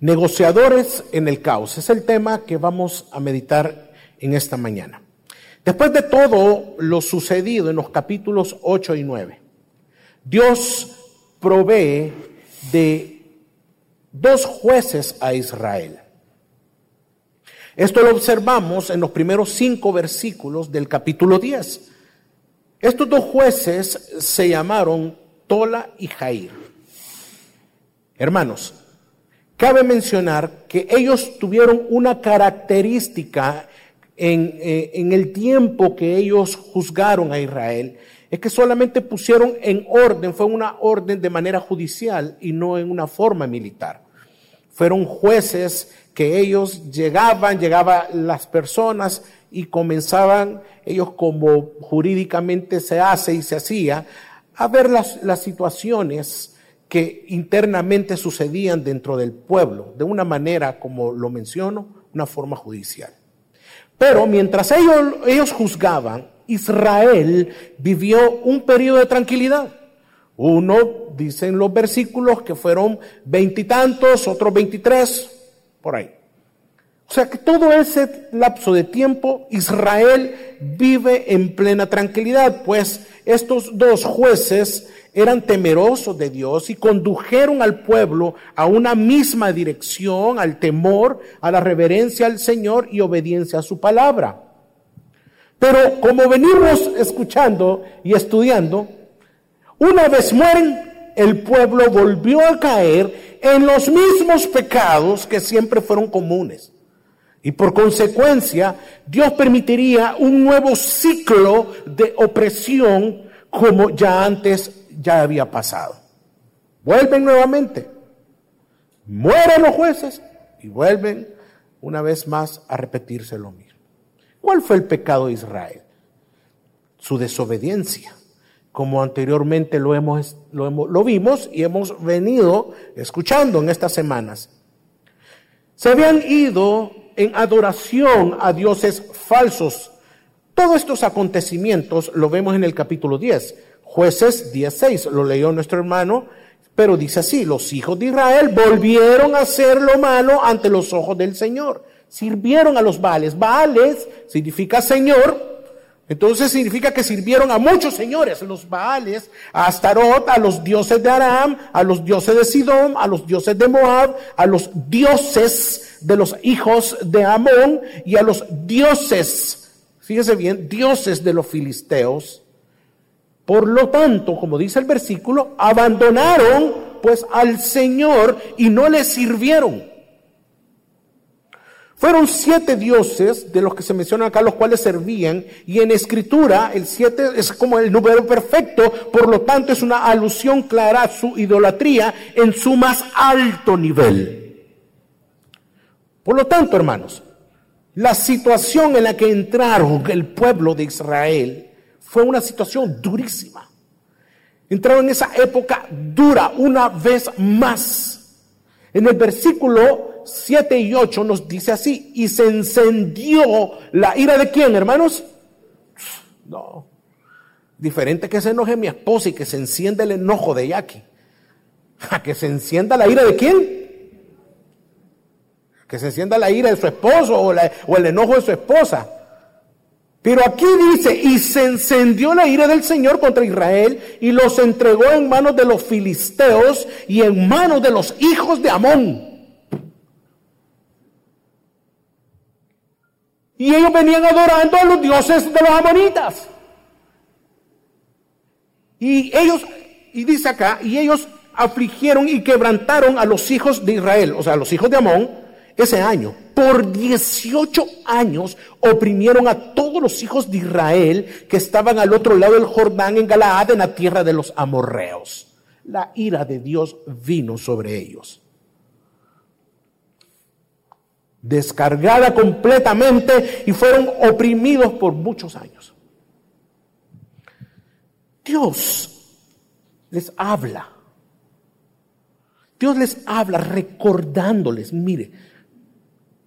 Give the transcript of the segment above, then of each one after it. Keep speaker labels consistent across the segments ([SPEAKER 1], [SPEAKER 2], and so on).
[SPEAKER 1] Negociadores en el caos. Es el tema que vamos a meditar en esta mañana. Después de todo lo sucedido en los capítulos 8 y 9, Dios provee de dos jueces a Israel. Esto lo observamos en los primeros cinco versículos del capítulo 10. Estos dos jueces se llamaron Tola y Jair. Hermanos, cabe mencionar que ellos tuvieron una característica en, eh, en, el tiempo que ellos juzgaron a Israel, es que solamente pusieron en orden, fue una orden de manera judicial y no en una forma militar. Fueron jueces que ellos llegaban, llegaban las personas y comenzaban, ellos como jurídicamente se hace y se hacía, a ver las, las situaciones que internamente sucedían dentro del pueblo, de una manera, como lo menciono, una forma judicial. Pero mientras ellos, ellos juzgaban, Israel vivió un periodo de tranquilidad. Uno, dicen los versículos, que fueron veintitantos, otros veintitrés, por ahí. O sea que todo ese lapso de tiempo Israel vive en plena tranquilidad, pues estos dos jueces eran temerosos de Dios y condujeron al pueblo a una misma dirección, al temor, a la reverencia al Señor y obediencia a su palabra. Pero como venimos escuchando y estudiando, una vez mueren, el pueblo volvió a caer en los mismos pecados que siempre fueron comunes. Y por consecuencia, Dios permitiría un nuevo ciclo de opresión como ya antes ya había pasado. Vuelven nuevamente. Mueren los jueces y vuelven una vez más a repetirse lo mismo. ¿Cuál fue el pecado de Israel? Su desobediencia como anteriormente lo, hemos, lo, lo vimos y hemos venido escuchando en estas semanas. Se habían ido en adoración a dioses falsos. Todos estos acontecimientos lo vemos en el capítulo 10. Jueces 10.6, lo leyó nuestro hermano, pero dice así, los hijos de Israel volvieron a hacer lo malo ante los ojos del Señor. Sirvieron a los Baales. Baales significa Señor, entonces significa que sirvieron a muchos señores, los Baales, a Astarot, a los dioses de Aram, a los dioses de Sidón, a los dioses de Moab, a los dioses de los hijos de Amón y a los dioses, fíjese bien, dioses de los filisteos. Por lo tanto, como dice el versículo, abandonaron pues al Señor y no le sirvieron. Fueron siete dioses de los que se mencionan acá, los cuales servían, y en escritura el siete es como el número perfecto, por lo tanto es una alusión clara a su idolatría en su más alto nivel. Por lo tanto, hermanos, la situación en la que entraron el pueblo de Israel fue una situación durísima. Entraron en esa época dura una vez más. En el versículo 7 y 8 nos dice así, y se encendió la ira de quién, hermanos? No. Diferente que se enoje mi esposa y que se encienda el enojo de Jackie. A que se encienda la ira de quién? Que se encienda la ira de su esposo o, o el enojo de su esposa. Pero aquí dice, y se encendió la ira del Señor contra Israel y los entregó en manos de los filisteos y en manos de los hijos de Amón. Y ellos venían adorando a los dioses de los amonitas. Y ellos, y dice acá, y ellos afligieron y quebrantaron a los hijos de Israel, o sea, a los hijos de Amón, ese año. Por 18 años oprimieron a todos los hijos de Israel que estaban al otro lado del Jordán en Galaad, en la tierra de los amorreos. La ira de Dios vino sobre ellos descargada completamente y fueron oprimidos por muchos años. Dios les habla. Dios les habla recordándoles, mire,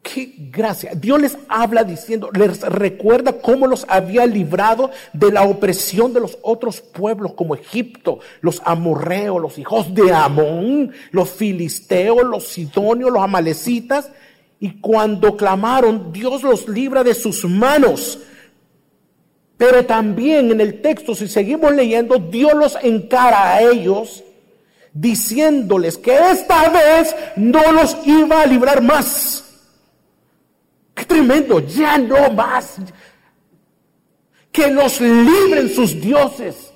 [SPEAKER 1] qué gracia. Dios les habla diciendo, les recuerda cómo los había librado de la opresión de los otros pueblos como Egipto, los amorreos, los hijos de Amón, los filisteos, los sidonios, los amalecitas. Y cuando clamaron, Dios los libra de sus manos. Pero también en el texto, si seguimos leyendo, Dios los encara a ellos diciéndoles que esta vez no los iba a librar más. Qué tremendo, ya no más. Que los libren sus dioses.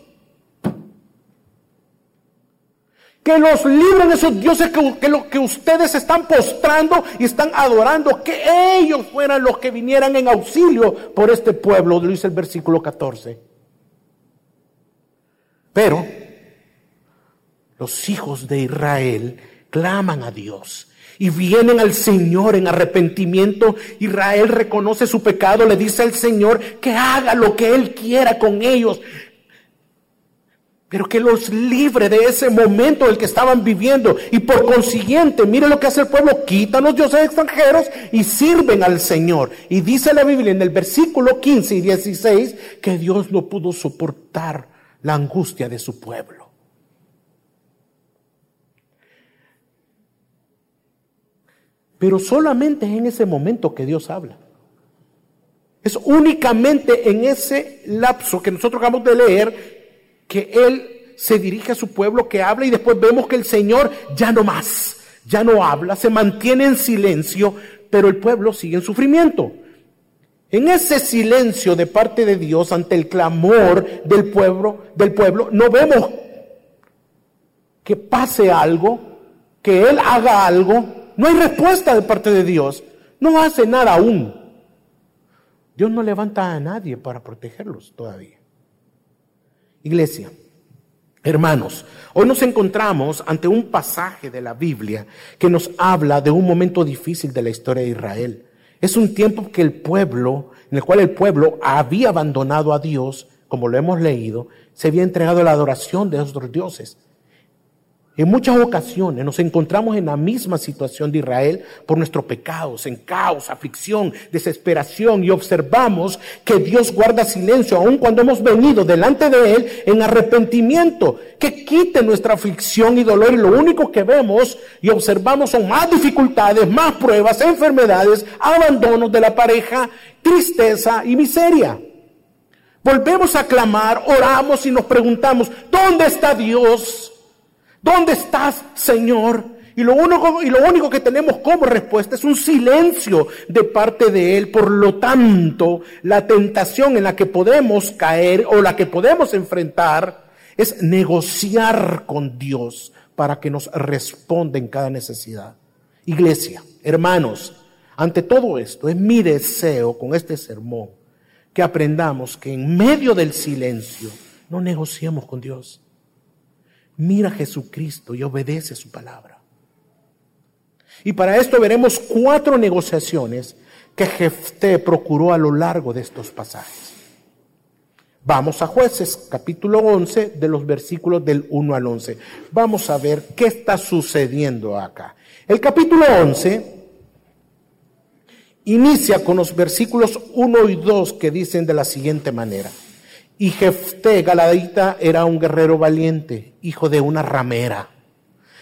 [SPEAKER 1] Que los libren esos dioses que, que, que ustedes están postrando y están adorando. Que ellos fueran los que vinieran en auxilio por este pueblo, dice el versículo 14. Pero los hijos de Israel claman a Dios y vienen al Señor en arrepentimiento. Israel reconoce su pecado, le dice al Señor que haga lo que Él quiera con ellos, pero que los libre de ese momento el que estaban viviendo. Y por consiguiente, mire lo que hace el pueblo, quitan los dioses extranjeros y sirven al Señor. Y dice la Biblia en el versículo 15 y 16 que Dios no pudo soportar la angustia de su pueblo. Pero solamente es en ese momento que Dios habla. Es únicamente en ese lapso que nosotros acabamos de leer que Él se dirige a su pueblo, que habla y después vemos que el Señor ya no más, ya no habla, se mantiene en silencio, pero el pueblo sigue en sufrimiento. En ese silencio de parte de Dios ante el clamor del pueblo, del pueblo, no vemos que pase algo, que Él haga algo, no hay respuesta de parte de Dios. No hace nada aún. Dios no levanta a nadie para protegerlos todavía. Iglesia, hermanos, hoy nos encontramos ante un pasaje de la Biblia que nos habla de un momento difícil de la historia de Israel. Es un tiempo que el pueblo, en el cual el pueblo había abandonado a Dios, como lo hemos leído, se había entregado a la adoración de otros dioses. En muchas ocasiones nos encontramos en la misma situación de Israel por nuestros pecados, en caos, aflicción, desesperación y observamos que Dios guarda silencio aun cuando hemos venido delante de Él en arrepentimiento, que quite nuestra aflicción y dolor y lo único que vemos y observamos son más dificultades, más pruebas, enfermedades, abandonos de la pareja, tristeza y miseria. Volvemos a clamar, oramos y nos preguntamos, ¿dónde está Dios? ¿Dónde estás, Señor? Y lo, único, y lo único que tenemos como respuesta es un silencio de parte de Él. Por lo tanto, la tentación en la que podemos caer o la que podemos enfrentar es negociar con Dios para que nos responda en cada necesidad. Iglesia, hermanos, ante todo esto es mi deseo con este sermón que aprendamos que en medio del silencio no negociemos con Dios mira a Jesucristo y obedece su palabra. Y para esto veremos cuatro negociaciones que Jefté procuró a lo largo de estos pasajes. Vamos a jueces, capítulo 11, de los versículos del 1 al 11. Vamos a ver qué está sucediendo acá. El capítulo 11 inicia con los versículos 1 y 2 que dicen de la siguiente manera. Y Jefté Galadita era un guerrero valiente, hijo de una ramera.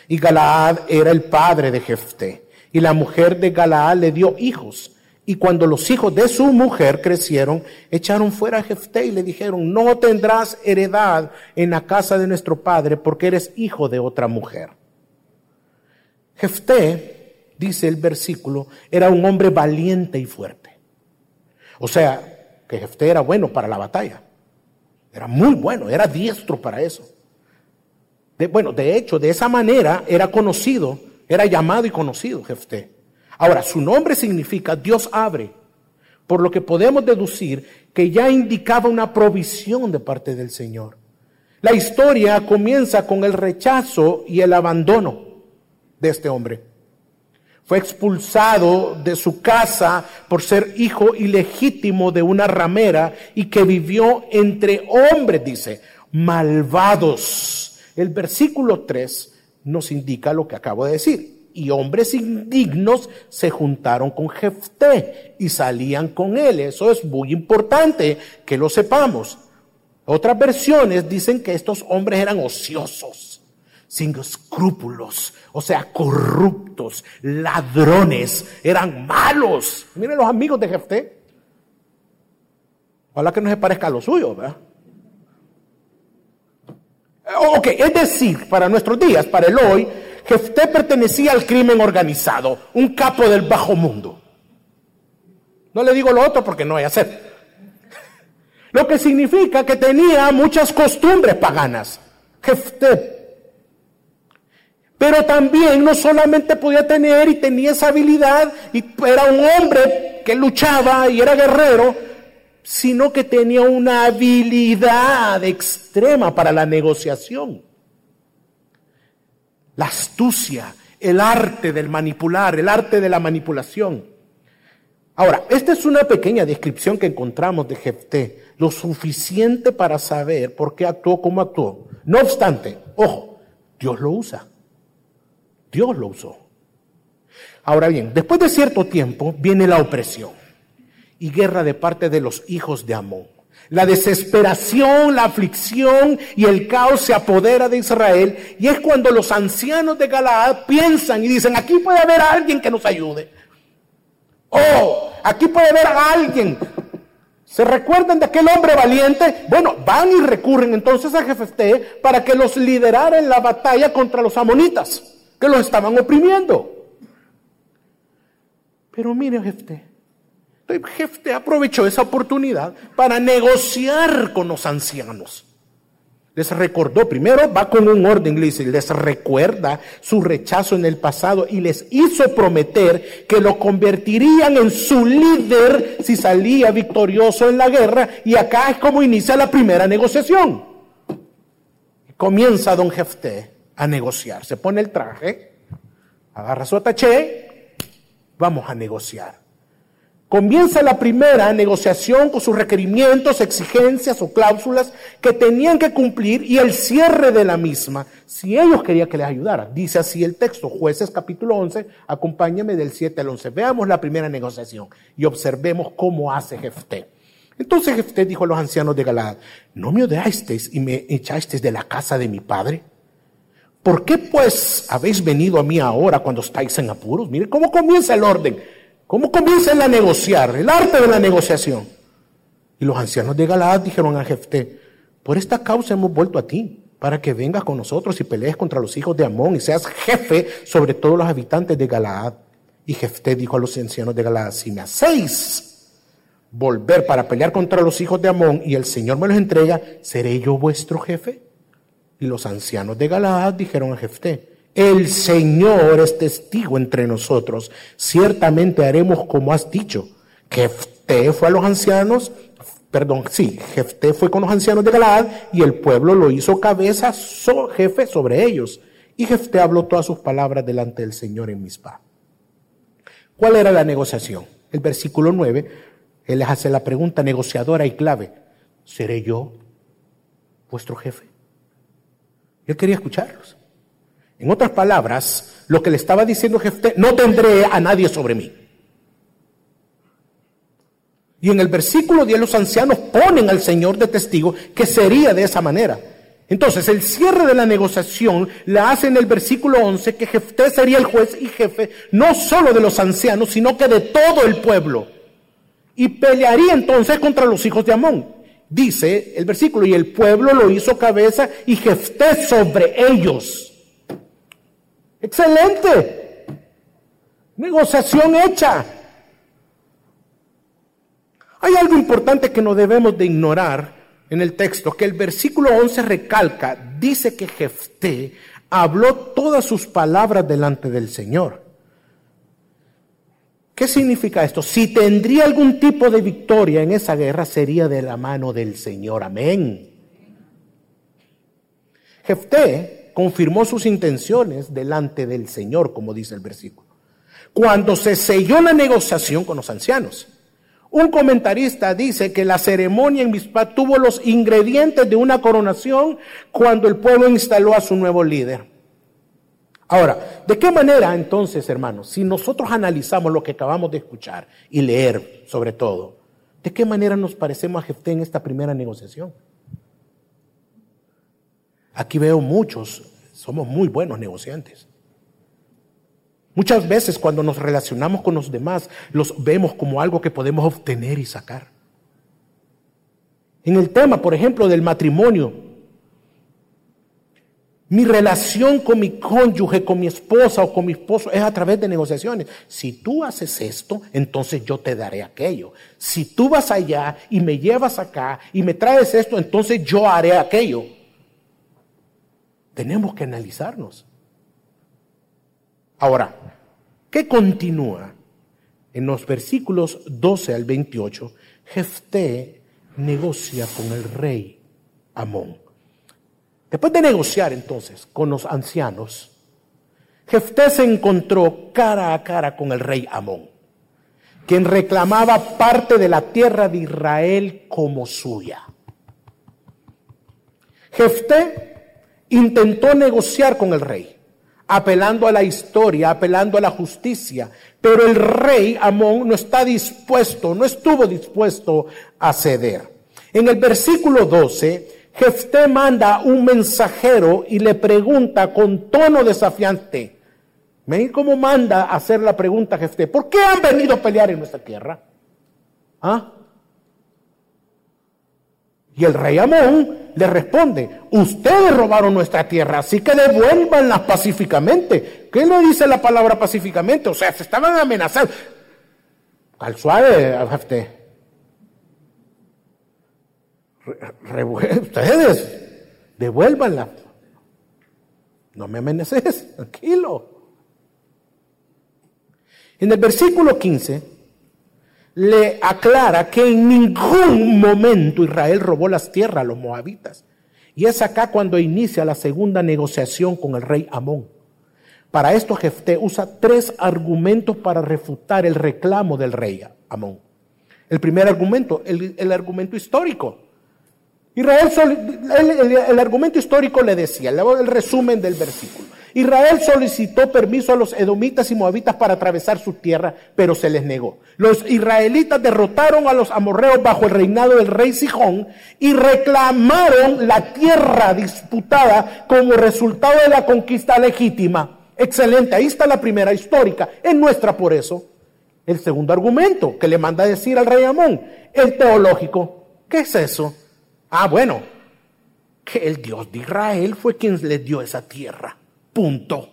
[SPEAKER 1] Y Galaad era el padre de Jefté. Y la mujer de Galaad le dio hijos. Y cuando los hijos de su mujer crecieron, echaron fuera a Jefté y le dijeron, no tendrás heredad en la casa de nuestro padre porque eres hijo de otra mujer. Jefté, dice el versículo, era un hombre valiente y fuerte. O sea, que Jefté era bueno para la batalla. Era muy bueno, era diestro para eso. bueno, de hecho, de esa manera era conocido, era llamado y conocido Jefté. Ahora, su nombre significa Dios abre, por lo que podemos deducir que ya indicaba una provisión de parte del Señor. La historia comienza con el rechazo y el abandono de este hombre. Expulsado de su casa por ser hijo ilegítimo de una ramera y que vivió entre hombres, dice, malvados. El versículo 3 nos indica lo que acabo de decir. y hombres indignos se juntaron con Jefté y salían con él. Eso es muy importante que lo sepamos. Otras versiones dicen que estos hombres eran ociosos, sin escrúpulos, o sea, corruptos, ladrones, eran malos. Miren los amigos de Jefté. Ojalá que no se parezca a lo suyo, ¿verdad? Ok, es decir, para nuestros días, para el hoy, Jefté pertenecía al crimen organizado, un capo del bajo mundo. No le digo lo otro porque no hay a ser. Lo que significa que tenía muchas costumbres paganas. Jefté. Pero también no solamente podía tener y tenía esa habilidad y era un hombre que luchaba y era guerrero, sino que tenía una habilidad extrema para la negociación la astucia, el arte del manipular, el arte de la manipulación. Ahora, esta es una pequeña descripción que encontramos de Jefté, lo suficiente para saber por qué actuó como actuó. No obstante, ojo, Dios lo usa. Dios lo usó. Ahora bien, después de cierto tiempo viene la opresión y guerra de parte de los hijos de Amón. La desesperación, la aflicción y el caos se apodera de Israel y es cuando los ancianos de Galaad piensan y dicen, aquí puede haber alguien que nos ayude. Oh, aquí puede haber alguien. ¿Se recuerdan de aquel hombre valiente? Bueno, van y recurren entonces a Jefté para que los liderara en la batalla contra los amonitas, que los estaban oprimiendo. Pero mire Jefté, Jefte aprovechó esa oportunidad para negociar con los ancianos. Les recordó, primero va con un orden, les recuerda su rechazo en el pasado y les hizo prometer que lo convertirían en su líder si salía victorioso en la guerra. Y acá es como inicia la primera negociación. Comienza don Jefté a negociar. Se pone el traje, agarra su ataché, vamos a negociar. Comienza la primera negociación con sus requerimientos, exigencias o cláusulas que tenían que cumplir y el cierre de la misma, si ellos querían que les ayudara. Dice así el texto, jueces capítulo 11, acompáñame del 7 al 11. Veamos la primera negociación y observemos cómo hace Jefté. Entonces Jefté dijo a los ancianos de Galaad, ¿no me odiasteis y me echasteis de la casa de mi padre? ¿Por qué pues habéis venido a mí ahora cuando estáis en apuros? Miren cómo comienza el orden. ¿Cómo comienzan a negociar? El arte de la negociación. Y los ancianos de Galaad dijeron a Jefté, por esta causa hemos vuelto a ti, para que vengas con nosotros y pelees contra los hijos de Amón y seas jefe sobre todos los habitantes de Galaad. Y Jefté dijo a los ancianos de Galaad, si me hacéis volver para pelear contra los hijos de Amón y el Señor me los entrega, ¿seré yo vuestro jefe? Y los ancianos de Galaad dijeron a Jefté, el Señor es testigo entre nosotros. Ciertamente haremos como has dicho. Jefté fue a los ancianos, perdón, sí, Jefté fue con los ancianos de Galaad y el pueblo lo hizo cabeza, jefe sobre ellos. Y Jefté habló todas sus palabras delante del Señor en Mispa. ¿Cuál era la negociación? El versículo 9, él les hace la pregunta negociadora y clave. ¿Seré yo vuestro jefe? Yo quería escucharlos. En otras palabras, lo que le estaba diciendo Jefté, no tendré a nadie sobre mí. Y en el versículo 10 los ancianos ponen al Señor de testigo que sería de esa manera. Entonces, el cierre de la negociación la hace en el versículo 11 que Jefté sería el juez y jefe no solo de los ancianos, sino que de todo el pueblo. Y pelearía entonces contra los hijos de Amón. Dice el versículo, y el pueblo lo hizo cabeza y Jefté sobre ellos. Excelente. Negociación hecha. Hay algo importante que no debemos de ignorar en el texto, que el versículo 11 recalca, dice que Jefté habló todas sus palabras delante del Señor. ¿Qué significa esto? Si tendría algún tipo de victoria en esa guerra, sería de la mano del Señor. Amén. Jefté confirmó sus intenciones delante del Señor, como dice el versículo. Cuando se selló la negociación con los ancianos, un comentarista dice que la ceremonia en Mispah tuvo los ingredientes de una coronación cuando el pueblo instaló a su nuevo líder. Ahora, ¿de qué manera entonces, hermanos, si nosotros analizamos lo que acabamos de escuchar y leer sobre todo, ¿de qué manera nos parecemos a Jefté en esta primera negociación? Aquí veo muchos, somos muy buenos negociantes. Muchas veces cuando nos relacionamos con los demás, los vemos como algo que podemos obtener y sacar. En el tema, por ejemplo, del matrimonio, mi relación con mi cónyuge, con mi esposa o con mi esposo es a través de negociaciones. Si tú haces esto, entonces yo te daré aquello. Si tú vas allá y me llevas acá y me traes esto, entonces yo haré aquello. Tenemos que analizarnos. Ahora, ¿qué continúa? En los versículos 12 al 28, Jefté negocia con el rey Amón. Después de negociar entonces con los ancianos, Jefté se encontró cara a cara con el rey Amón, quien reclamaba parte de la tierra de Israel como suya. Jefté intentó negociar con el rey, apelando a la historia, apelando a la justicia, pero el rey Amón no está dispuesto, no estuvo dispuesto a ceder. En el versículo 12, Jefté manda un mensajero y le pregunta con tono desafiante. ¿Ven cómo manda hacer la pregunta Jefté? ¿Por qué han venido a pelear en nuestra tierra? ¿Ah? Y el rey Amón le responde, ustedes robaron nuestra tierra, así que devuélvanla pacíficamente. ¿Qué le dice la palabra pacíficamente? O sea, se estaban amenazando. Al suave, Jefté ustedes, devuélvanla. No me amenaces, tranquilo. En el versículo 15 le aclara que en ningún momento Israel robó las tierras a los moabitas. Y es acá cuando inicia la segunda negociación con el rey Amón. Para esto Jefté usa tres argumentos para refutar el reclamo del rey Amón. El primer argumento, el, el argumento histórico. Israel, el, argumento histórico le decía, el resumen del versículo. Israel solicitó permiso a los edomitas y moabitas para atravesar su tierra, pero se les negó. Los israelitas derrotaron a los amorreos bajo el reinado del rey Sijón y reclamaron la tierra disputada como resultado de la conquista legítima. Excelente, ahí está la primera histórica, es nuestra por eso. El segundo argumento que le manda a decir al rey Amón, el teológico, ¿qué es eso? Ah, bueno, que el Dios de Israel fue quien les dio esa tierra. Punto.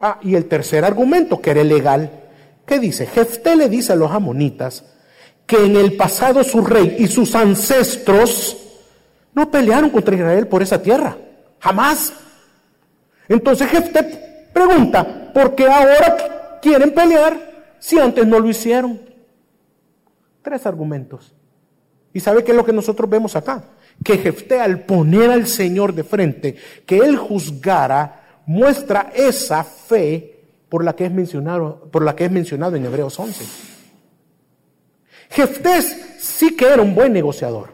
[SPEAKER 1] Ah, y el tercer argumento, que era legal, ¿qué dice? Jefté le dice a los amonitas que en el pasado su rey y sus ancestros no pelearon contra Israel por esa tierra. Jamás. Entonces Jefté pregunta, ¿por qué ahora quieren pelear si antes no lo hicieron? Tres argumentos. ¿Y sabe qué es lo que nosotros vemos acá? Que Jefté al poner al Señor de frente, que él juzgara, muestra esa fe por la que es mencionado, por la que es mencionado en Hebreos 11. Jefté sí que era un buen negociador,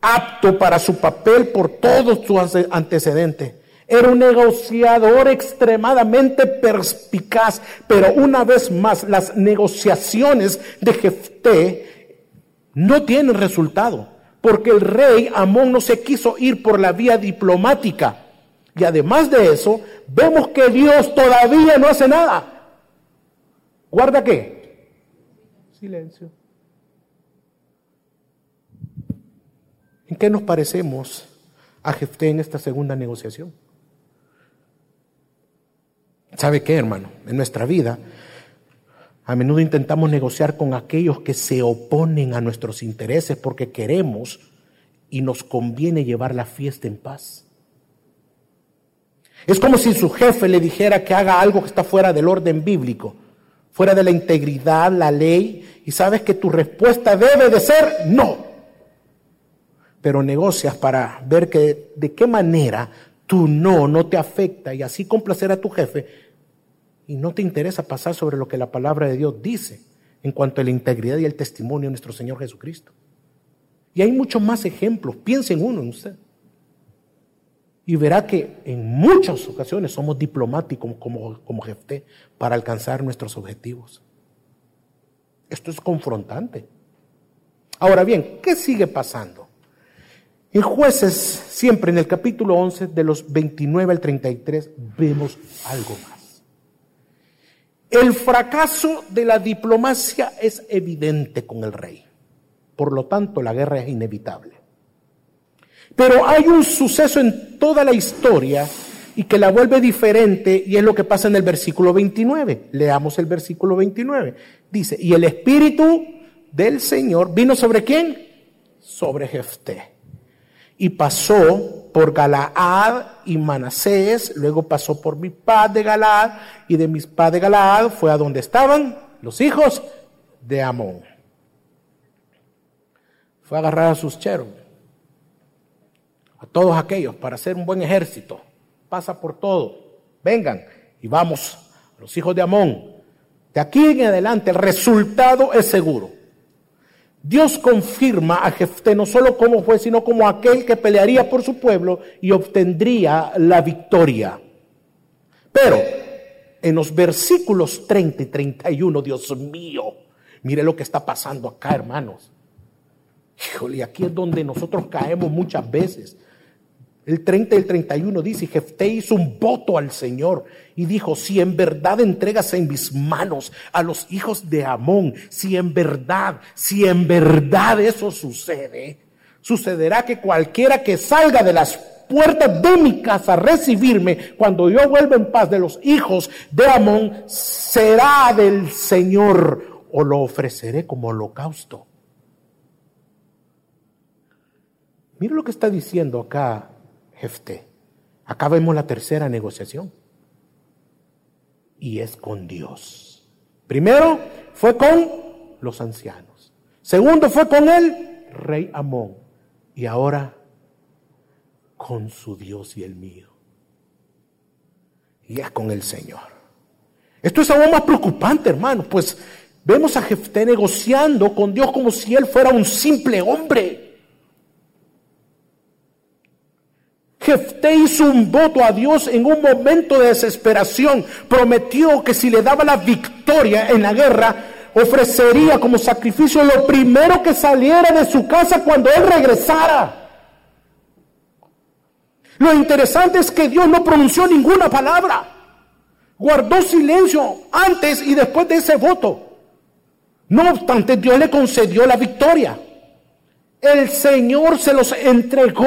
[SPEAKER 1] apto para su papel por todos sus antecedentes. Era un negociador extremadamente perspicaz, pero una vez más las negociaciones de Jefté no tiene resultado, porque el rey Amón no se quiso ir por la vía diplomática. Y además de eso, vemos que Dios todavía no hace nada. ¿Guarda qué? Silencio. ¿En qué nos parecemos a Jefté en esta segunda negociación? ¿Sabe qué, hermano? En nuestra vida a menudo intentamos negociar con aquellos que se oponen a nuestros intereses porque queremos y nos conviene llevar la fiesta en paz. Es como si su jefe le dijera que haga algo que está fuera del orden bíblico, fuera de la integridad, la ley, y sabes que tu respuesta debe de ser no. Pero negocias para ver que de qué manera tu no no te afecta y así complacer a tu jefe y no te interesa pasar sobre lo que la palabra de Dios dice en cuanto a la integridad y el testimonio de nuestro Señor Jesucristo. Y hay muchos más ejemplos. Piensen uno en usted. Y verá que en muchas ocasiones somos diplomáticos como, como Jefté para alcanzar nuestros objetivos. Esto es confrontante. Ahora bien, ¿qué sigue pasando? En jueces, siempre en el capítulo 11, de los 29 al 33, vemos algo más. El fracaso de la diplomacia es evidente con el rey. Por lo tanto, la guerra es inevitable. Pero hay un suceso en toda la historia y que la vuelve diferente y es lo que pasa en el versículo 29. Leamos el versículo 29. Dice, y el espíritu del Señor vino sobre quién? Sobre Jefté. Y pasó por Galaad y Manasés, luego pasó por Mispad de Galaad y de Mispad de Galaad fue a donde estaban los hijos de Amón. Fue a agarrar a sus cheros, a todos aquellos para hacer un buen ejército. Pasa por todo. Vengan y vamos, los hijos de Amón. De aquí en adelante el resultado es seguro. Dios confirma a Jefté no solo como fue, sino como aquel que pelearía por su pueblo y obtendría la victoria. Pero en los versículos 30 y 31, Dios mío, mire lo que está pasando acá, hermanos. Híjole, aquí es donde nosotros caemos muchas veces. El 30 y el 31 dice, Jefté hizo un voto al Señor y dijo, si en verdad entregas en mis manos a los hijos de Amón, si en verdad, si en verdad eso sucede, sucederá que cualquiera que salga de las puertas de mi casa a recibirme cuando yo vuelva en paz de los hijos de Amón, será del Señor o lo ofreceré como holocausto. Mira lo que está diciendo acá Jefté. Acá vemos la tercera negociación. Y es con Dios. Primero fue con los ancianos. Segundo fue con el rey Amón. Y ahora con su Dios y el mío. Y es con el Señor. Esto es aún más preocupante, hermano, pues vemos a Jefté negociando con Dios como si él fuera un simple hombre. Jefté hizo un voto a Dios en un momento de desesperación. Prometió que si le daba la victoria en la guerra, ofrecería como sacrificio lo primero que saliera de su casa cuando él regresara. Lo interesante es que Dios no pronunció ninguna palabra. Guardó silencio antes y después de ese voto. No obstante, Dios le concedió la victoria. El Señor se los entregó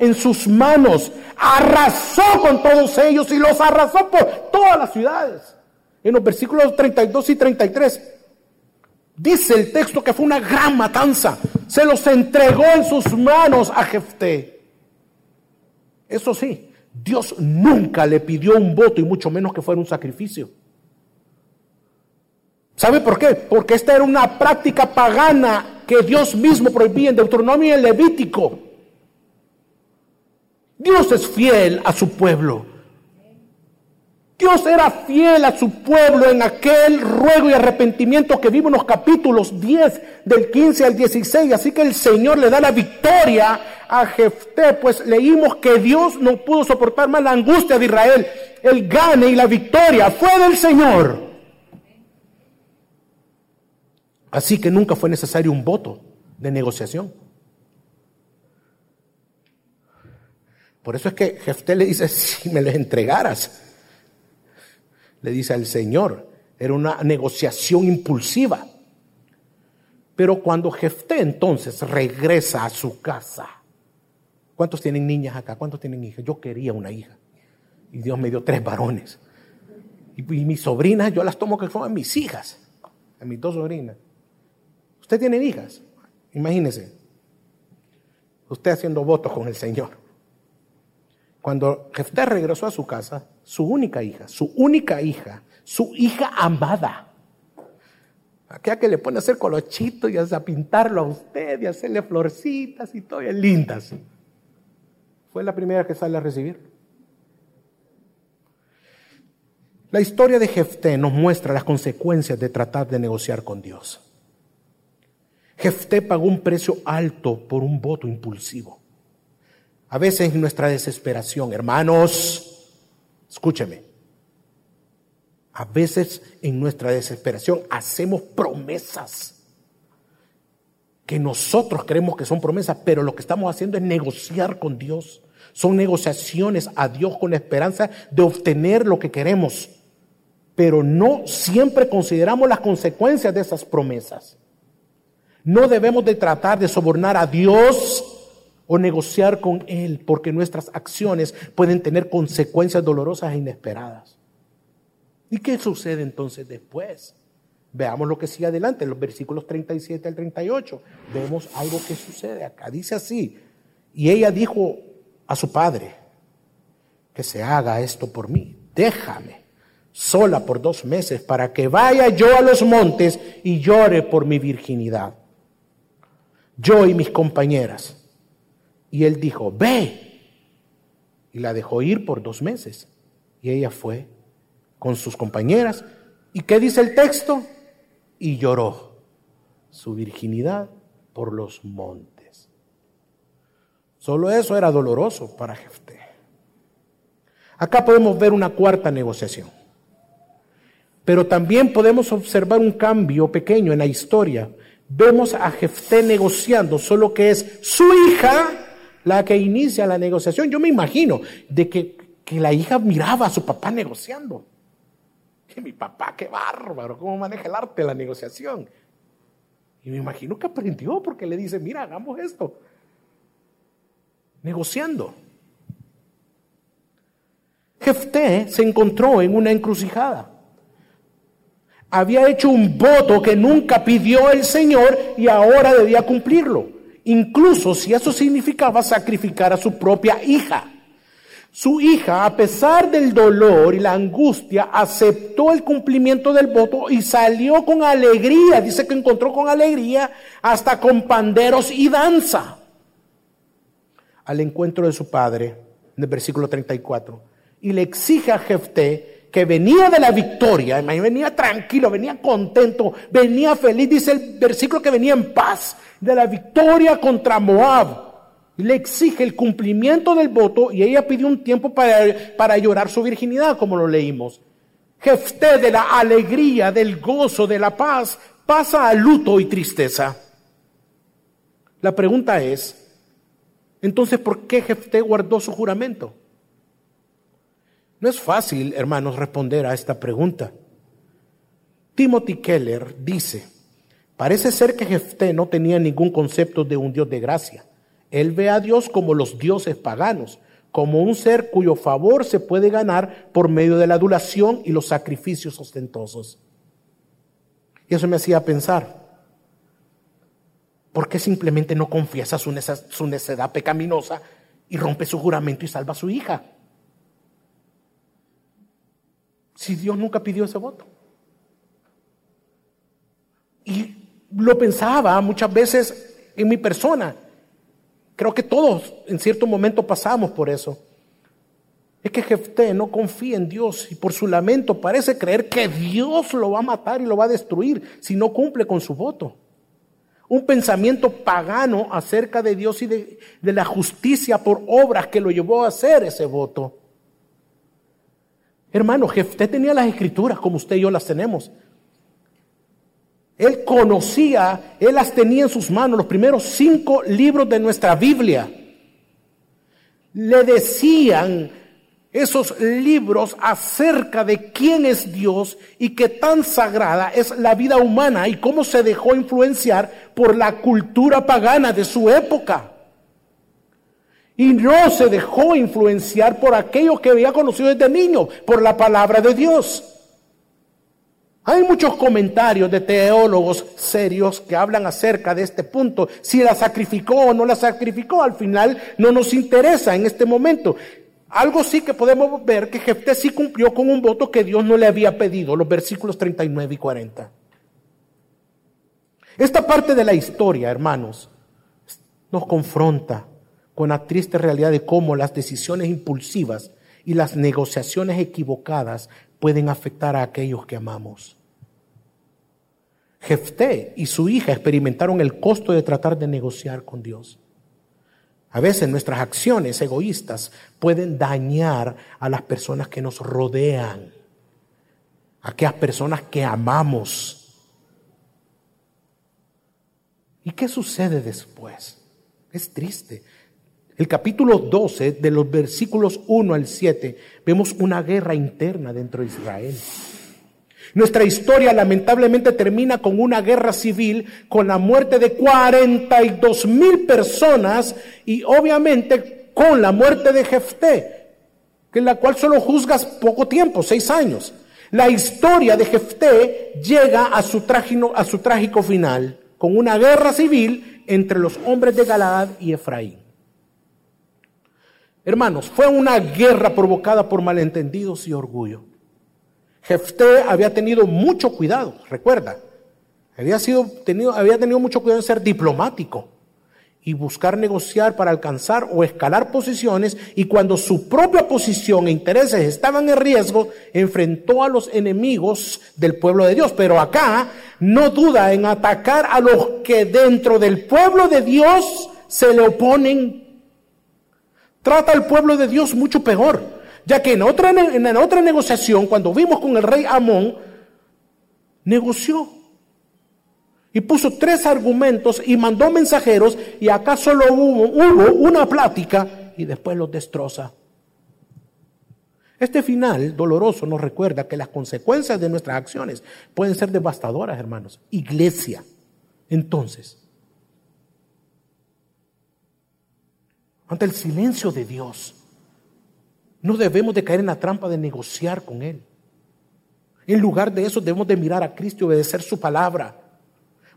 [SPEAKER 1] en sus manos, arrasó con todos ellos y los arrasó por todas las ciudades. En los versículos 32 y 33 dice el texto que fue una gran matanza. Se los entregó en sus manos a Jefté. Eso sí, Dios nunca le pidió un voto y mucho menos que fuera un sacrificio. ¿Sabe por qué? Porque esta era una práctica pagana que Dios mismo prohibía en Deuteronomio y en Levítico. Dios es fiel a su pueblo. Dios era fiel a su pueblo en aquel ruego y arrepentimiento que vimos en los capítulos 10 del 15 al 16. Así que el Señor le da la victoria a Jefté, pues leímos que Dios no pudo soportar más la angustia de Israel. El gane y la victoria fue del Señor. Así que nunca fue necesario un voto de negociación. Por eso es que Jefté le dice, si me les entregaras, le dice al Señor, era una negociación impulsiva. Pero cuando Jefté entonces regresa a su casa, ¿cuántos tienen niñas acá? ¿Cuántos tienen hijas? Yo quería una hija y Dios me dio tres varones. Y, mis sobrinas, yo las tomo que son mis hijas, a mis dos sobrinas. Usted tiene hijas, imagínese. Usted haciendo votos con el Señor. Cuando Jefté regresó a su casa, su única hija, su única hija, su hija amada, aquella que le pone a hacer colochitos y a pintarlo a usted y a hacerle florcitas y todo, lindas, fue la primera que sale a recibir. La historia de Jefté nos muestra las consecuencias de tratar de negociar con Dios. Jefté pagó un precio alto por un voto impulsivo. A veces en nuestra desesperación, hermanos, escúcheme, a veces en nuestra desesperación hacemos promesas que nosotros creemos que son promesas, pero lo que estamos haciendo es negociar con Dios. Son negociaciones a Dios con la esperanza de obtener lo que queremos, pero no siempre consideramos las consecuencias de esas promesas. No debemos de tratar de sobornar a Dios o negociar con Él, porque nuestras acciones pueden tener consecuencias dolorosas e inesperadas. ¿Y qué sucede entonces después? Veamos lo que sigue adelante, en los versículos 37 al 38. Vemos algo que sucede acá. Dice así, y ella dijo a su padre, que se haga esto por mí, déjame sola por dos meses para que vaya yo a los montes y llore por mi virginidad, yo y mis compañeras. Y él dijo, ve. Y la dejó ir por dos meses. Y ella fue con sus compañeras. ¿Y qué dice el texto? Y lloró su virginidad por los montes. Solo eso era doloroso para Jefté. Acá podemos ver una cuarta negociación. Pero también podemos observar un cambio pequeño en la historia. Vemos a Jefté negociando, solo que es su hija la que inicia la negociación. Yo me imagino de que, que la hija miraba a su papá negociando mi papá, qué bárbaro, cómo maneja el arte de la negociación. Y me imagino que aprendió porque le dice, mira, hagamos esto. Negociando. Jefté se encontró en una encrucijada. Había hecho un voto que nunca pidió el Señor y ahora debía cumplirlo. Incluso si eso significaba sacrificar a su propia hija. Su hija, a pesar del dolor y la angustia, aceptó el cumplimiento del voto y salió con alegría. Dice que encontró con alegría hasta con panderos y danza al encuentro de su padre, en el versículo 34. Y le exige a Jefté que venía de la victoria, venía tranquilo, venía contento, venía feliz, dice el versículo que venía en paz, de la victoria contra Moab le exige el cumplimiento del voto y ella pidió un tiempo para, para llorar su virginidad, como lo leímos. Jefté de la alegría, del gozo, de la paz, pasa a luto y tristeza. La pregunta es, entonces, ¿por qué Jefté guardó su juramento? No es fácil, hermanos, responder a esta pregunta. Timothy Keller dice, parece ser que Jefté no tenía ningún concepto de un Dios de gracia él ve a Dios como los dioses paganos, como un ser cuyo favor se puede ganar por medio de la adulación y los sacrificios ostentosos. Y eso me hacía pensar, ¿por qué simplemente no confiesa su, necedad pecaminosa y rompe su juramento y salva a su hija? Si Dios nunca pidió ese voto. Y lo pensaba muchas veces en mi persona. Creo que todos en cierto momento pasamos por eso. Es que Jefté no confía en Dios y por su lamento parece creer que Dios lo va a matar y lo va a destruir si no cumple con su voto. Un pensamiento pagano acerca de Dios y de, de la justicia por obras que lo llevó a hacer ese voto. Hermano, Jefté tenía las escrituras como usted y yo las tenemos. Él conocía, él las tenía en sus manos, los primeros cinco libros de nuestra Biblia. Le decían esos libros acerca de quién es Dios y qué tan sagrada es la vida humana y cómo se dejó influenciar por la cultura pagana de su época. Y no se dejó influenciar por aquello que había conocido desde niño, por la palabra de Dios. Hay muchos comentarios de teólogos serios que hablan acerca de este punto. Si la sacrificó o no la sacrificó, al final no nos interesa en este momento. Algo sí que podemos ver que Jefté sí cumplió con un voto que Dios no le había pedido, los versículos 39 y 40. Esta parte de la historia, hermanos, nos confronta con la triste realidad de cómo las decisiones impulsivas y las negociaciones equivocadas pueden afectar a aquellos que amamos. Jefté y su hija experimentaron el costo de tratar de negociar con Dios. A veces nuestras acciones egoístas pueden dañar a las personas que nos rodean, a aquellas personas que amamos. ¿Y qué sucede después? Es triste. El capítulo 12, de los versículos 1 al 7, vemos una guerra interna dentro de Israel. Nuestra historia lamentablemente termina con una guerra civil, con la muerte de 42 mil personas y obviamente con la muerte de Jefté, que la cual solo juzgas poco tiempo, seis años. La historia de Jefté llega a su, trágico, a su trágico final, con una guerra civil entre los hombres de Galaad y Efraín. Hermanos, fue una guerra provocada por malentendidos y orgullo. Jefté había tenido mucho cuidado, recuerda. Había, sido, tenido, había tenido mucho cuidado en ser diplomático y buscar negociar para alcanzar o escalar posiciones y cuando su propia posición e intereses estaban en riesgo, enfrentó a los enemigos del pueblo de Dios. Pero acá no duda en atacar a los que dentro del pueblo de Dios se le oponen. Trata al pueblo de Dios mucho peor. Ya que en otra, en otra negociación, cuando vimos con el rey Amón, negoció. Y puso tres argumentos y mandó mensajeros y acá solo hubo, hubo una plática y después los destroza. Este final doloroso nos recuerda que las consecuencias de nuestras acciones pueden ser devastadoras, hermanos. Iglesia. Entonces, ante el silencio de Dios, no debemos de caer en la trampa de negociar con Él. En lugar de eso debemos de mirar a Cristo y obedecer su palabra.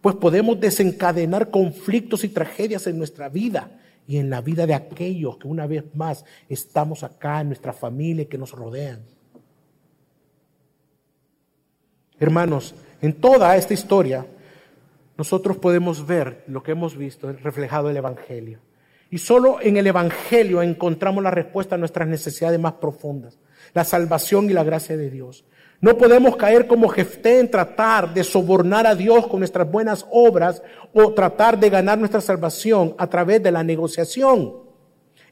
[SPEAKER 1] Pues podemos desencadenar conflictos y tragedias en nuestra vida y en la vida de aquellos que una vez más estamos acá en nuestra familia que nos rodean. Hermanos, en toda esta historia nosotros podemos ver lo que hemos visto reflejado en el Evangelio. Y solo en el Evangelio encontramos la respuesta a nuestras necesidades más profundas, la salvación y la gracia de Dios. No podemos caer como Jefté en tratar de sobornar a Dios con nuestras buenas obras o tratar de ganar nuestra salvación a través de la negociación.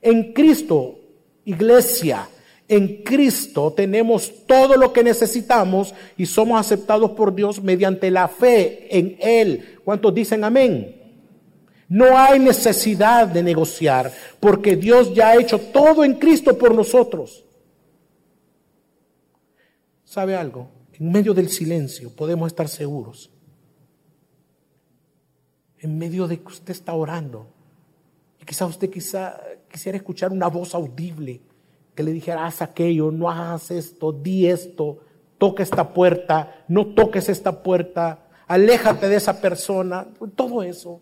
[SPEAKER 1] En Cristo, iglesia, en Cristo tenemos todo lo que necesitamos y somos aceptados por Dios mediante la fe en Él. ¿Cuántos dicen amén? No hay necesidad de negociar porque Dios ya ha hecho todo en Cristo por nosotros. ¿Sabe algo? En medio del silencio podemos estar seguros. En medio de que usted está orando. Y quizá usted quizá quisiera escuchar una voz audible que le dijera, haz aquello, no hagas esto, di esto, toca esta puerta, no toques esta puerta, aléjate de esa persona, todo eso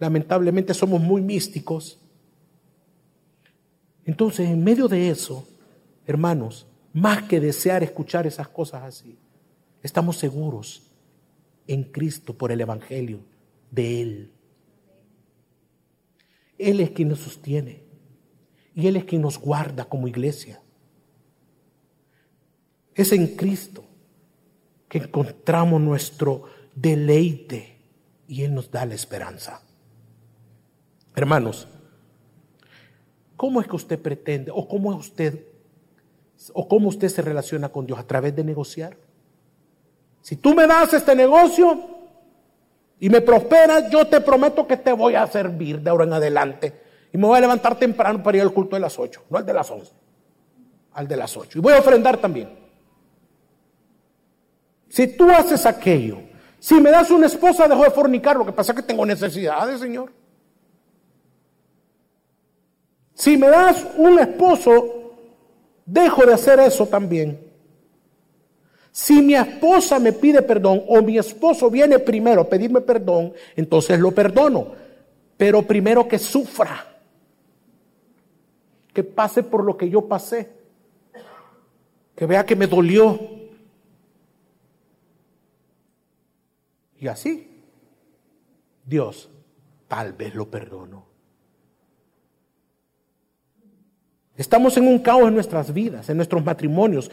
[SPEAKER 1] lamentablemente somos muy místicos. Entonces, en medio de eso, hermanos, más que desear escuchar esas cosas así, estamos seguros en Cristo por el Evangelio de Él. Él es quien nos sostiene y Él es quien nos guarda como iglesia. Es en Cristo que encontramos nuestro deleite y Él nos da la esperanza. Hermanos, ¿cómo es que usted pretende o cómo es usted o cómo usted se relaciona con Dios a través de negociar? Si tú me das este negocio y me prosperas, yo te prometo que te voy a servir de ahora en adelante. Y me voy a levantar temprano para ir al culto de las 8, no al de las 11, al de las 8. Y voy a ofrendar también. Si tú haces aquello, si me das una esposa, dejo de fornicar, lo que pasa es que tengo necesidades, Señor. Si me das un esposo, dejo de hacer eso también. Si mi esposa me pide perdón o mi esposo viene primero a pedirme perdón, entonces lo perdono. Pero primero que sufra, que pase por lo que yo pasé, que vea que me dolió. Y así, Dios tal vez lo perdono. Estamos en un caos en nuestras vidas, en nuestros matrimonios,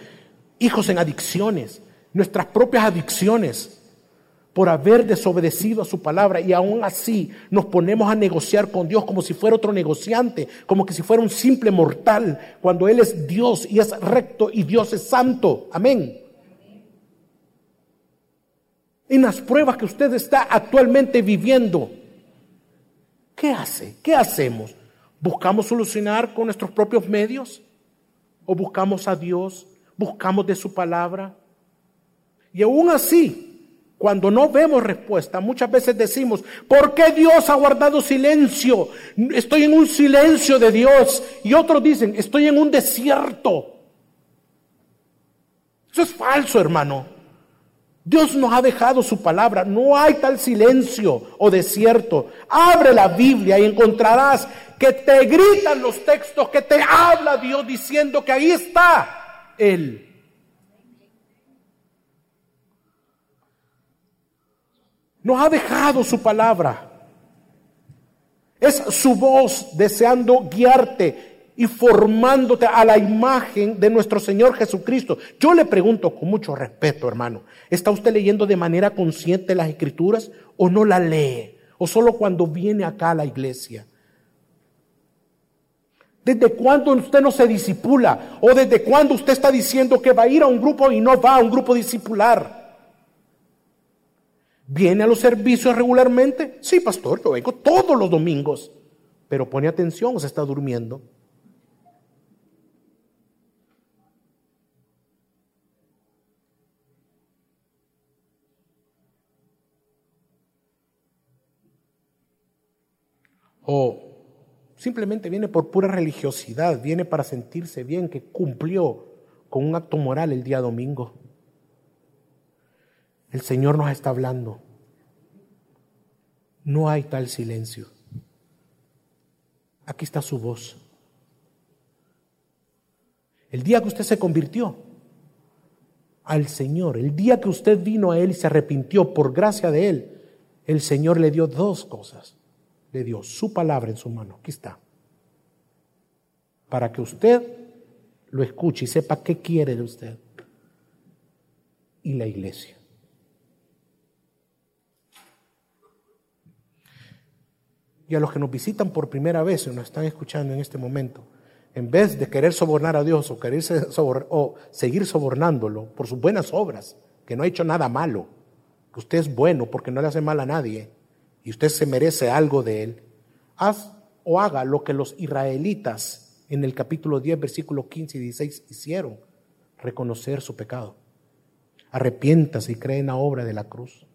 [SPEAKER 1] hijos en adicciones, nuestras propias adicciones. por haber desobedecido a su palabra y aún así nos ponemos a negociar con Dios como si fuera otro negociante, como que si fuera un simple mortal, cuando Él es Dios y es recto y Dios es santo. Amén. En las pruebas que usted está actualmente viviendo, ¿qué hace? ¿Qué hacemos? ¿Buscamos solucionar con nuestros propios medios? ¿O buscamos a Dios? ¿Buscamos de su palabra? Y aún así, cuando no vemos respuesta, muchas veces decimos, ¿por qué Dios ha guardado silencio? Estoy en un silencio de Dios. Y otros dicen, estoy en un desierto. Eso es falso, hermano. Dios nos ha dejado su palabra. No hay tal silencio o desierto. Abre la Biblia y encontrarás que te gritan los textos, que te habla Dios diciendo que ahí está Él. Nos ha dejado su palabra. Es su voz deseando guiarte y formándote a la imagen de nuestro Señor Jesucristo. Yo le pregunto con mucho respeto, hermano, ¿está usted leyendo de manera consciente las escrituras o no la lee? ¿O solo cuando viene acá a la iglesia? ¿Desde cuándo usted no se disipula? ¿O desde cuándo usted está diciendo que va a ir a un grupo y no va a un grupo discipular? ¿Viene a los servicios regularmente? Sí, pastor, yo vengo todos los domingos. Pero pone atención se está durmiendo. O simplemente viene por pura religiosidad, viene para sentirse bien que cumplió con un acto moral el día domingo. El Señor nos está hablando. No hay tal silencio. Aquí está su voz. El día que usted se convirtió al Señor, el día que usted vino a Él y se arrepintió por gracia de Él, el Señor le dio dos cosas. Le dio su palabra en su mano. Aquí está. Para que usted lo escuche y sepa qué quiere de usted. Y la iglesia. y a los que nos visitan por primera vez y nos están escuchando en este momento, en vez de querer sobornar a Dios o, querer o seguir sobornándolo por sus buenas obras, que no ha hecho nada malo, que usted es bueno porque no le hace mal a nadie y usted se merece algo de él, haz o haga lo que los israelitas en el capítulo 10, versículo 15 y 16 hicieron, reconocer su pecado. Arrepiéntase y cree en la obra de la cruz.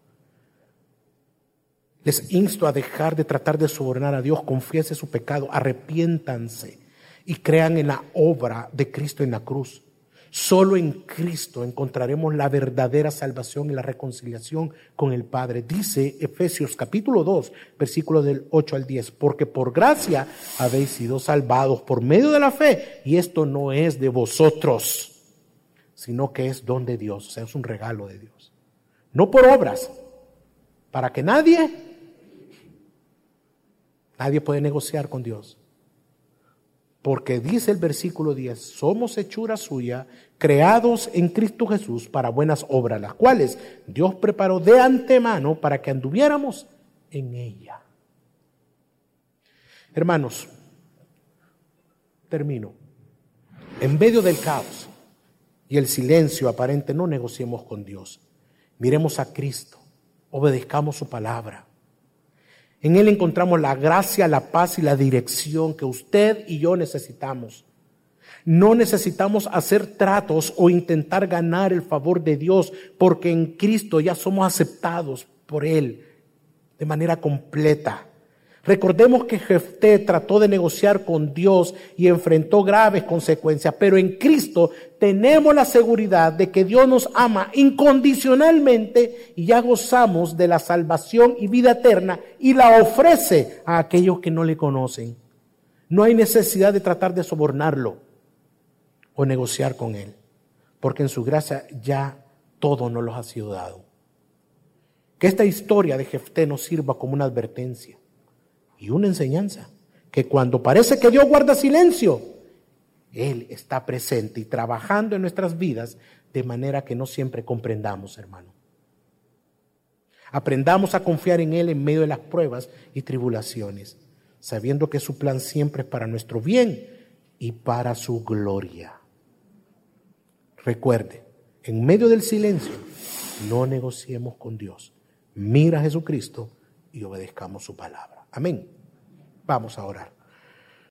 [SPEAKER 1] Les insto a dejar de tratar de sobornar a Dios, confiese su pecado, arrepiéntanse y crean en la obra de Cristo en la cruz. Solo en Cristo encontraremos la verdadera salvación y la reconciliación con el Padre. Dice Efesios capítulo 2, versículo del 8 al 10, porque por gracia habéis sido salvados por medio de la fe, y esto no es de vosotros, sino que es don de Dios, o sea, es un regalo de Dios. No por obras, para que nadie Nadie puede negociar con Dios. Porque dice el versículo 10, somos hechura suya, creados en Cristo Jesús para buenas obras, las cuales Dios preparó de antemano para que anduviéramos en ella. Hermanos, termino. En medio del caos y el silencio aparente, no negociemos con Dios. Miremos a Cristo, obedezcamos su palabra en Él encontramos la gracia, la paz y la dirección que usted y yo necesitamos. No necesitamos hacer tratos o intentar ganar el favor de Dios, porque en Cristo ya somos aceptados por Él de manera completa. Recordemos que Jefté trató de negociar con Dios y enfrentó graves consecuencias, pero en Cristo tenemos la seguridad de que Dios nos ama incondicionalmente y ya gozamos de la salvación y vida eterna y la ofrece a aquellos que no le conocen. No hay necesidad de tratar de sobornarlo o negociar con él, porque en su gracia ya todo nos lo ha sido dado. Que esta historia de Jefté nos sirva como una advertencia y una enseñanza, que cuando parece que Dios guarda silencio, Él está presente y trabajando en nuestras vidas de manera que no siempre comprendamos, hermano. Aprendamos a confiar en Él en medio de las pruebas y tribulaciones, sabiendo que su plan siempre es para nuestro bien y para su gloria. Recuerde, en medio del silencio, no negociemos con Dios. Mira a Jesucristo y obedezcamos su palabra. Amén. Vamos a orar.